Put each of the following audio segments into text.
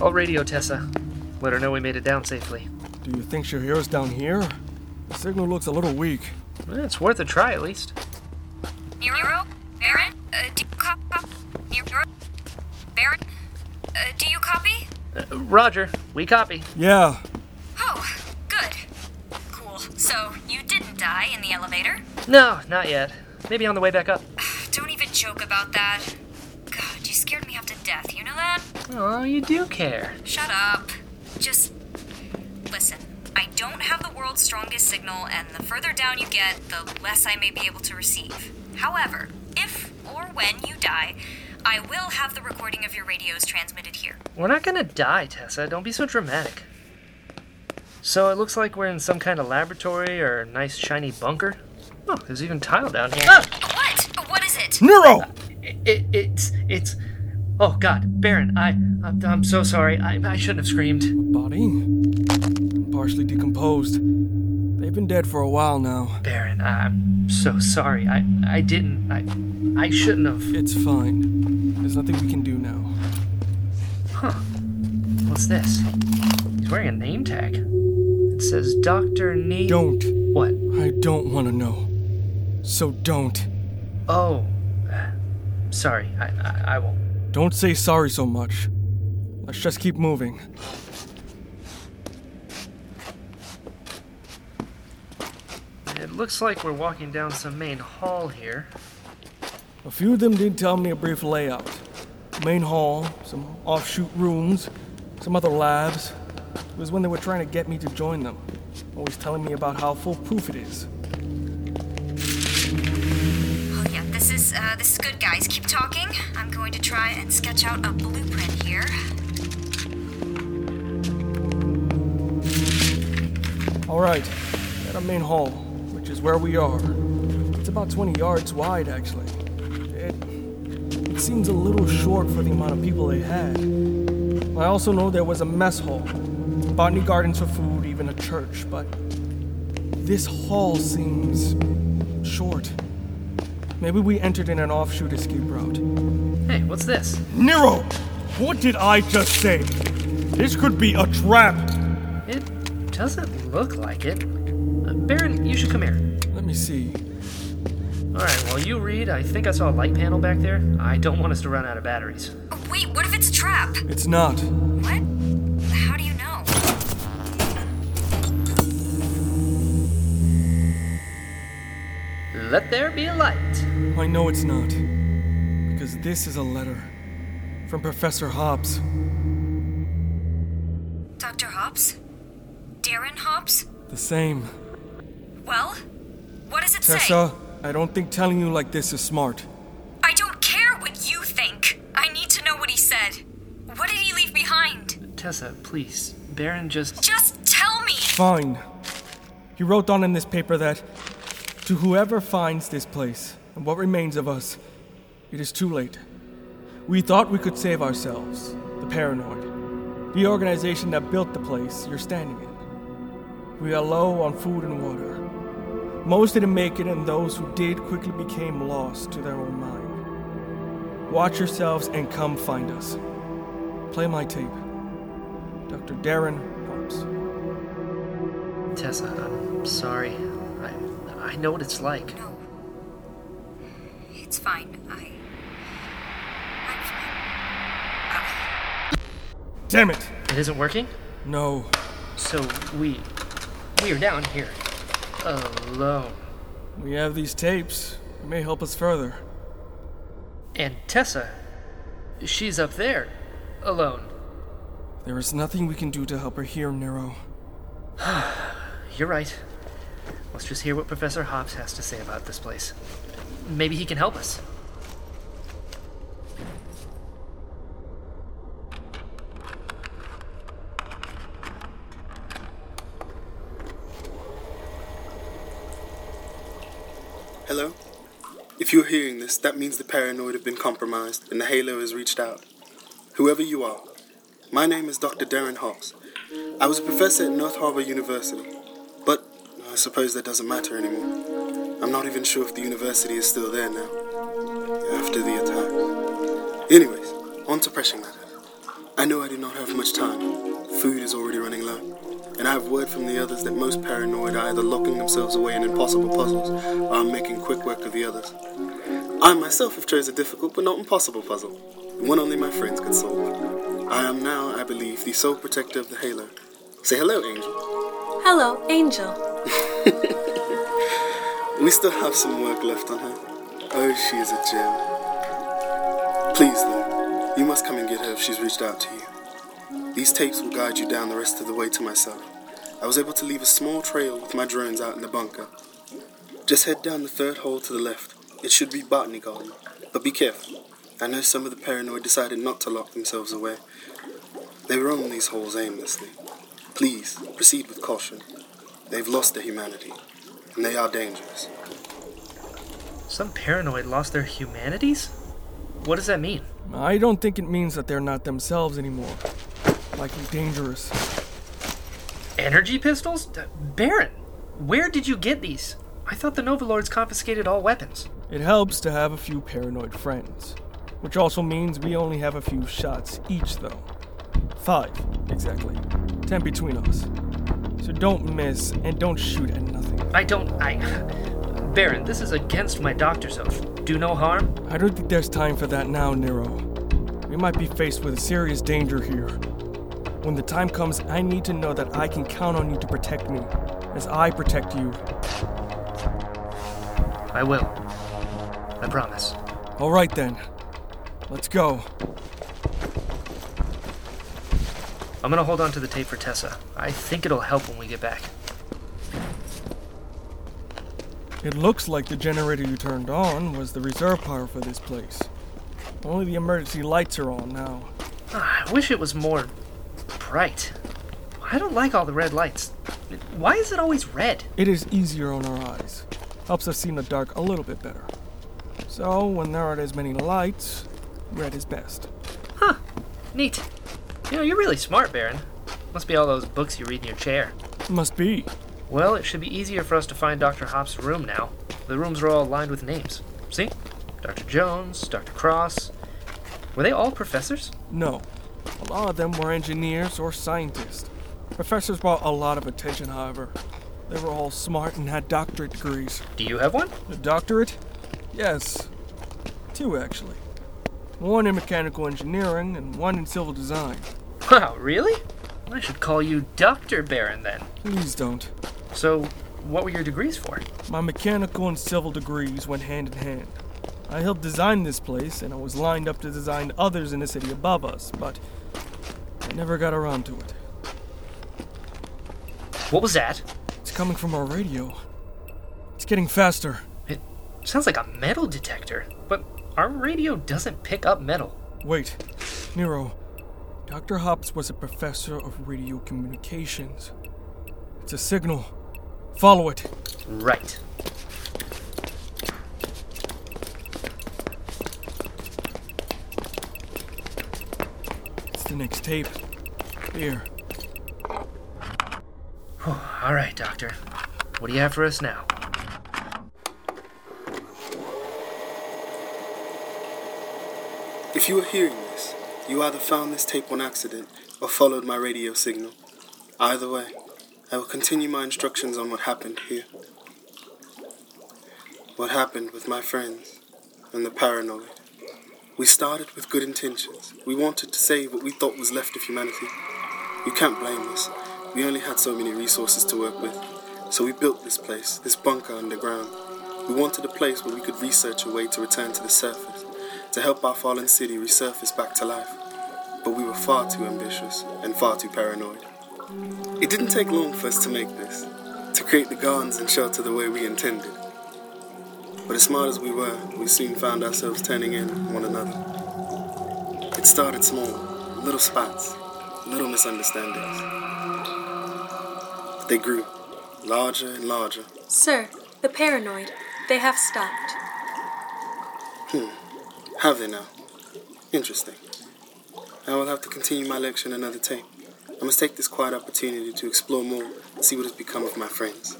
I'll radio Tessa. Let her know we made it down safely. Do you think she'll hear us down here? The signal looks a little weak. Eh, It's worth a try at least. Niro? Barren? Uh, do you copy? Niro? Barren? Uh, do you copy? Uh, Roger, we copy. Yeah, Oh, good. Cool. So, you didn't die in the elevator? No, not yet. Maybe on the way back up. Don't even joke about that. God, you scared me half to death, you know that? Oh, you do care. Shut up. Just listen. I don't have the world's strongest signal, and the further down you get, the less I may be able to receive. However, if or when you die, I will have the recording of your radios transmitted here. We're not gonna die, Tessa. Don't be so dramatic. So it looks like we're in some kind of laboratory or nice shiny bunker. Oh, there's even tile down here. Ah! What? What is it? Niro! It, it, it's it's. Oh God, Barren, I I'm, I'm so sorry. I I shouldn't have screamed. Body? Partially decomposed. They've been dead for a while now. Barren, I'm so sorry. I I didn't. I I shouldn't have. It's fine. There's nothing we can do now. Huh? What's this? He's wearing a name tag. It says Doctor Nee. Don't. What? I don't want to know. So don't. Oh, uh, sorry. I, I I won't. Don't say sorry so much. Let's just keep moving. It looks like we're walking down some main hall here. A few of them did tell me a brief layout. Main hall, some offshoot rooms, some other labs. It was when they were trying to get me to join them. Always telling me about how foolproof it is. Going to try and sketch out a blueprint here. Alright, at our main hall, which is where we are. It's about 20 yards wide, actually. It, it seems a little short for the amount of people they had. I also know there was a mess hall, botany gardens for food, even a church, but this hall seems short. Maybe we entered in an offshoot escape route. Hey, what's this? Niro! What did I just say? This could be a trap! It doesn't look like it. Uh, Barren, you should come here. Let me see. All right, while you read, I think I saw a light panel back there. I don't want us to run out of batteries. Wait, what if it's a trap? It's not. What? Let there be a light. I know it's not. Because this is a letter from Professor Hobbs. Dr. Hobbs? Darren Hobbs? The same. Well, what does it say? Tessa, I don't think telling you like this is smart. I don't care what you think. I need to know what he said. What did he leave behind? Tessa, please. Barren just. Just tell me! Fine. He wrote down in this paper that to whoever finds this place and what remains of us, it is too late. We thought we could save ourselves, the paranoid, the organization that built the place you're standing in. We are low on food and water. Most didn't make it, and those who did quickly became lost to their own mind. Watch yourselves and come find us. Play my tape. Dr. Darren Hobbs. Tessa, I'm sorry. I I know what it's like. No. It's fine. I. I'm fine. Ah. Damn it! It isn't working. No. So we we are down here alone. We have these tapes. It may help us further. And Tessa, she's up there alone. There is nothing we can do to help her here, Niro. You're right. Let's just hear what Professor Hobbs has to say about this place. Maybe he can help us. Hello? If you're hearing this, that means the paranoid have been compromised and the Halo has reached out. Whoever you are, my name is Dr. Darren Hobbs. I was a professor at North Harbor University, suppose that doesn't matter anymore. I'm not even sure if the university is still there now, after the attack. Anyways, on to pressing matters. I know I do not have much time. Food is already running low. And I have word from the others that most paranoid are either locking themselves away in impossible puzzles or are making quick work of the others. I myself have chose a difficult but not impossible puzzle, one only my friends could solve. I am now, I believe, the sole protector of the Halo. Say hello, Angel. Hello, Angel. We still have some work left on her. Oh, she is a gem. Please, though, you must come and get her if she's reached out to you. These tapes will guide you down the rest of the way to myself. I was able to leave a small trail with my drones out in the bunker. Just head down the third hole to the left. It should be Botany Garden. But be careful. I know some of the paranoid decided not to lock themselves away. They roam these holes aimlessly. Please, proceed with caution. They've lost their humanity, and they are dangerous. Some paranoid lost their humanities? What does that mean? I don't think it means that they're not themselves anymore. Likely dangerous. Energy pistols? Barren, where did you get these? I thought the Nova Lords confiscated all weapons. It helps to have a few paranoid friends. Which also means we only have a few shots each, though. Five, exactly. Ten between us. So don't miss and don't shoot at nothing. I don't. I. Barren, this is against my doctor's oath. Do no harm? I don't think there's time for that now, Niro. We might be faced with a serious danger here. When the time comes, I need to know that I can count on you to protect me, as I protect you. I will. I promise. All right then. Let's go. I'm gonna hold on to the tape for Tessa. I think it'll help when we get back. It looks like the generator you turned on was the reserve power for this place. Only the emergency lights are on now. Ah, I wish it was more bright. I don't like all the red lights. Why is it always red? It is easier on our eyes. Helps us see in the dark a little bit better. So, when there aren't as many lights, red is best. Huh. Neat. You know, you're really smart, Barren. Must be all those books you read in your chair. Must be. Well, it should be easier for us to find Dr. Hobbs' room now. The rooms are all lined with names. See? Dr. Jones, Dr. Cross. Were they all professors? No. A lot of them were engineers or scientists. Professors brought a lot of attention, however. They were all smart and had doctorate degrees. Do you have one? A doctorate? Yes. Two, actually. One in mechanical engineering and one in civil design. Wow, really? I should call you Dr. Barren then. Please don't. So, what were your degrees for? My mechanical and civil degrees went hand in hand. I helped design this place, and I was lined up to design others in the city above us, but I never got around to it. What was that? It's coming from our radio. It's getting faster. It sounds like a metal detector, but our radio doesn't pick up metal. Wait, Niro. Dr. Hobbs was a professor of radio communications. It's a signal. Follow it. Right. It's the next tape. Here. All right, Doctor. What do you have for us now? If you are hearing this, you either found this tape on accident or followed my radio signal. Either way, I will continue my instructions on what happened here. What happened with my friends and the paranoid. We started with good intentions. We wanted to save what we thought was left of humanity. You can't blame us. We only had so many resources to work with. So we built this place, this bunker underground. We wanted a place where we could research a way to return to the surface, to help our fallen city resurface back to life. But we were far too ambitious and far too paranoid. It didn't take long for us to make this, to create the gardens and shelter the way we intended. But as smart as we were, we soon found ourselves turning in on one another. It started small, little spats, little misunderstandings. But they grew, larger and larger. Sir, the paranoid. They have stopped. Hmm. Have they now? Interesting. I will have to continue my lecture in another tape. I must take this quiet opportunity to explore more and see what has become of my friends.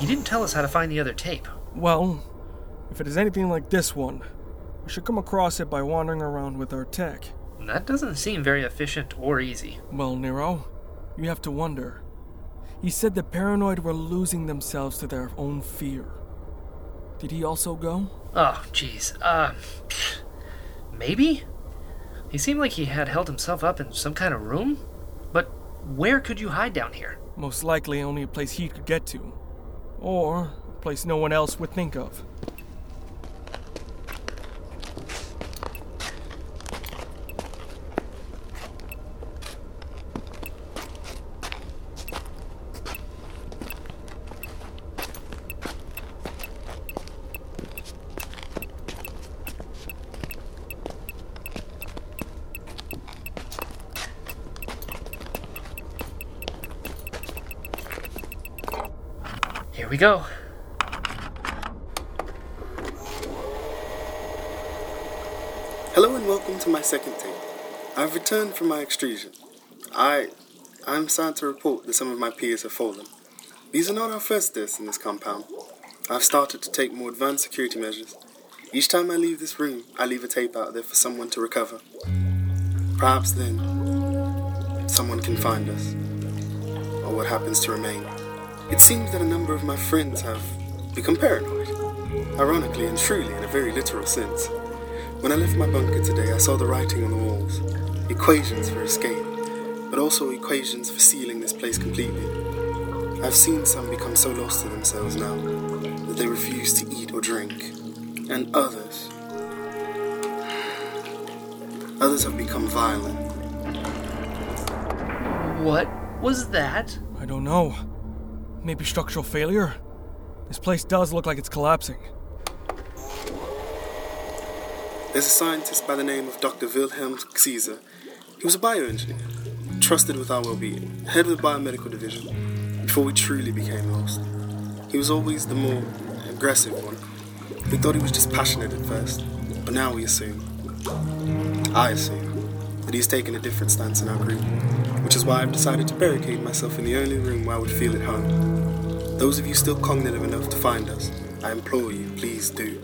You didn't tell us how to find the other tape. Well, if it is anything like this one, We should come across it by wandering around with our tech. That doesn't seem very efficient or easy. Well, Niro, you have to wonder. He said the paranoid were losing themselves to their own fear. Did he also go? Oh, jeez. Uh, maybe? He seemed like he had held himself up in some kind of room? But where could you hide down here? Most likely only a place he could get to. Or a place no one else would think of. Here we go. Hello and welcome to my second tape. I've returned from my extrusion. I, I'm sad to report that some of my peers have fallen. These are not our first deaths in this compound. I've started to take more advanced security measures. Each time I leave this room, I leave a tape out there for someone to recover. Perhaps then, someone can find us, or what happens to remain. It seems that a number of my friends have become paranoid. Ironically and truly, in a very literal sense. When I left my bunker today, I saw the writing on the walls equations for escape, but also equations for sealing this place completely. I've seen some become so lost to themselves now that they refuse to eat or drink, and others. Others have become violent. What was that? I don't know. Maybe structural failure? This place does look like it's collapsing. There's a scientist by the name of Dr. Wilhelm Caesar. He was a bioengineer, trusted with our well being, head of the biomedical division, before we truly became lost. He was always the more aggressive one. We thought he was just passionate at first, but now we assume, I assume, that he's taken a different stance in our group, which is why I've decided to barricade myself in the only room where I would feel at home. Those of you still cognitive enough to find us, I implore you, please do.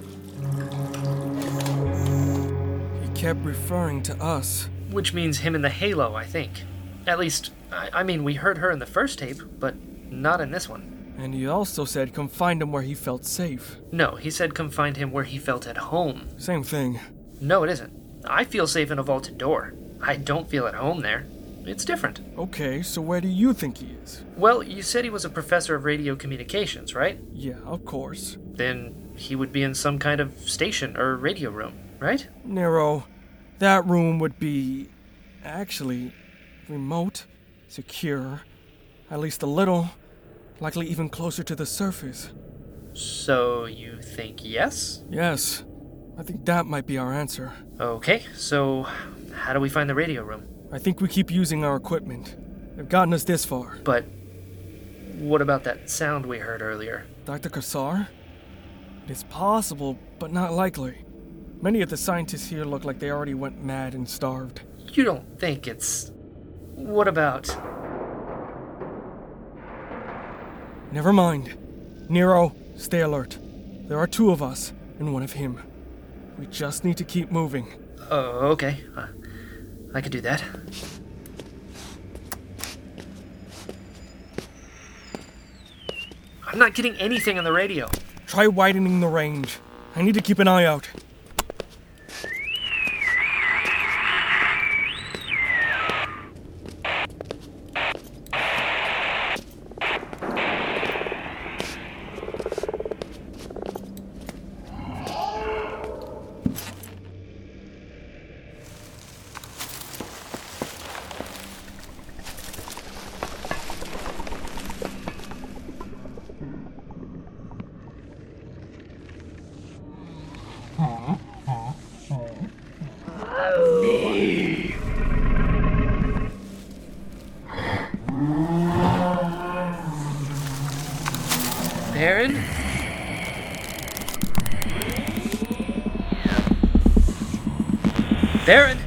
He kept referring to us. Which means him and the Halo, I think. At least, I, I mean, we heard her in the first tape, but not in this one. And he also said come find him where he felt safe. No, he said come find him where he felt at home. Same thing. No, it isn't. I feel safe in a vaulted door. I don't feel at home there. It's different. Okay, so where do you think he is? Well, you said he was a professor of radio communications, right? Yeah, of course. Then he would be in some kind of station or radio room, right? Niro, that room would be. actually. remote, secure, at least a little, likely even closer to the surface. So you think yes? Yes, I think that might be our answer. Okay, so how do we find the radio room? I think we keep using our equipment. They've gotten us this far. But what about that sound we heard earlier? Dr. Kassar? It is possible, but not likely. Many of the scientists here look like they already went mad and starved. You don't think it's. What about. Never mind. Niro, stay alert. There are two of us and one of him. We just need to keep moving. Oh, okay. Uh, I could do that. I'm not getting anything on the radio. Try widening the range. I need to keep an eye out. Barren!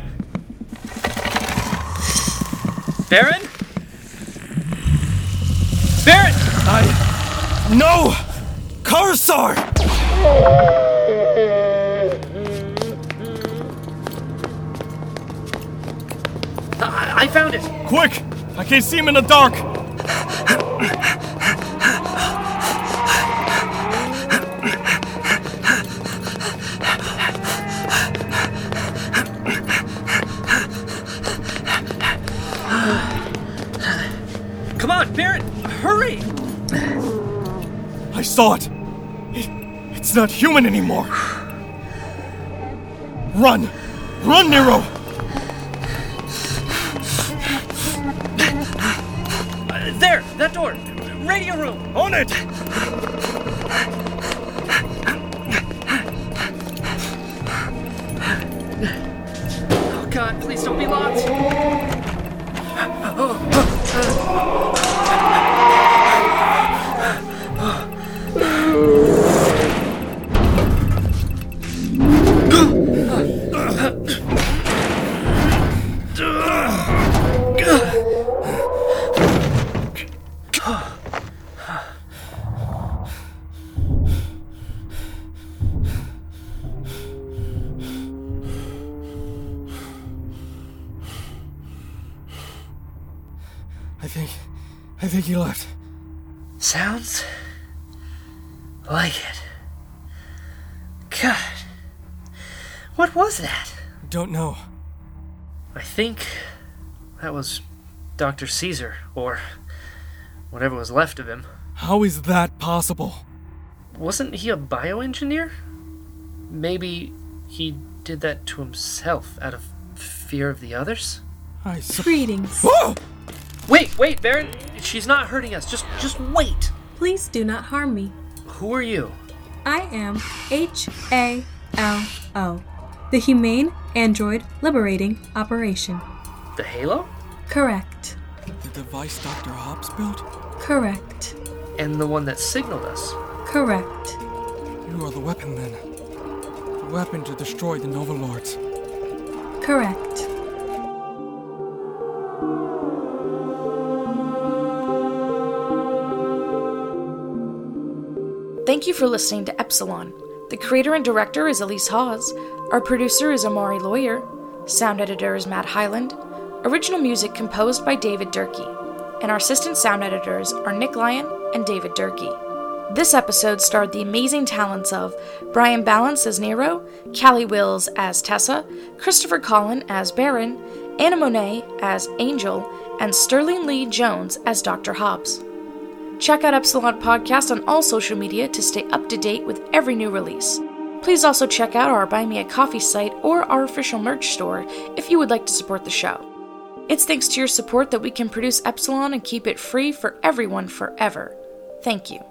Barren? Barren! I. No! Karsar! I, I found it! Quick! I can't see him in the dark! saw it! it it's not human anymore! Run! Run, Niro! Uh, there! That door! Radio room! On it! Oh god, please don't be locked! Don't know. I think that was Dr. Caesar, or whatever was left of him. How is that possible? Wasn't he a bioengineer? Maybe he did that to himself out of fear of the others? I sup- Greetings. Oh! Wait, wait, Barren! She's not hurting us. Just just wait. Please do not harm me. Who are you? I am H A L O, the Humane Android Liberating Operation. The Halo? Correct. The device Dr. Hobbs built? Correct. And the one that signaled us. Correct. You are the weapon then. The weapon to destroy the Nova Lords. Correct. Thank you for listening to Epsilon. The creator and director is Elise Hawes. Our producer is Amari Lawyer. Sound editor is Matt Highland. Original music composed by David Durkee. And our assistant sound editors are Nick Lyon and David Durkee. This episode starred the amazing talents of Brian Balance as Niro, Callie Wills as Tessa, Christopher Collin as Barren, Anna Monet as Angel, and Sterling Lee Jones as Dr. Hobbs. Check out Epsilon Podcast on all social media to stay up to date with every new release. Please also check out our Buy Me a Coffee site or our official merch store if you would like to support the show. It's thanks to your support that we can produce Epsilon and keep it free for everyone forever. Thank you.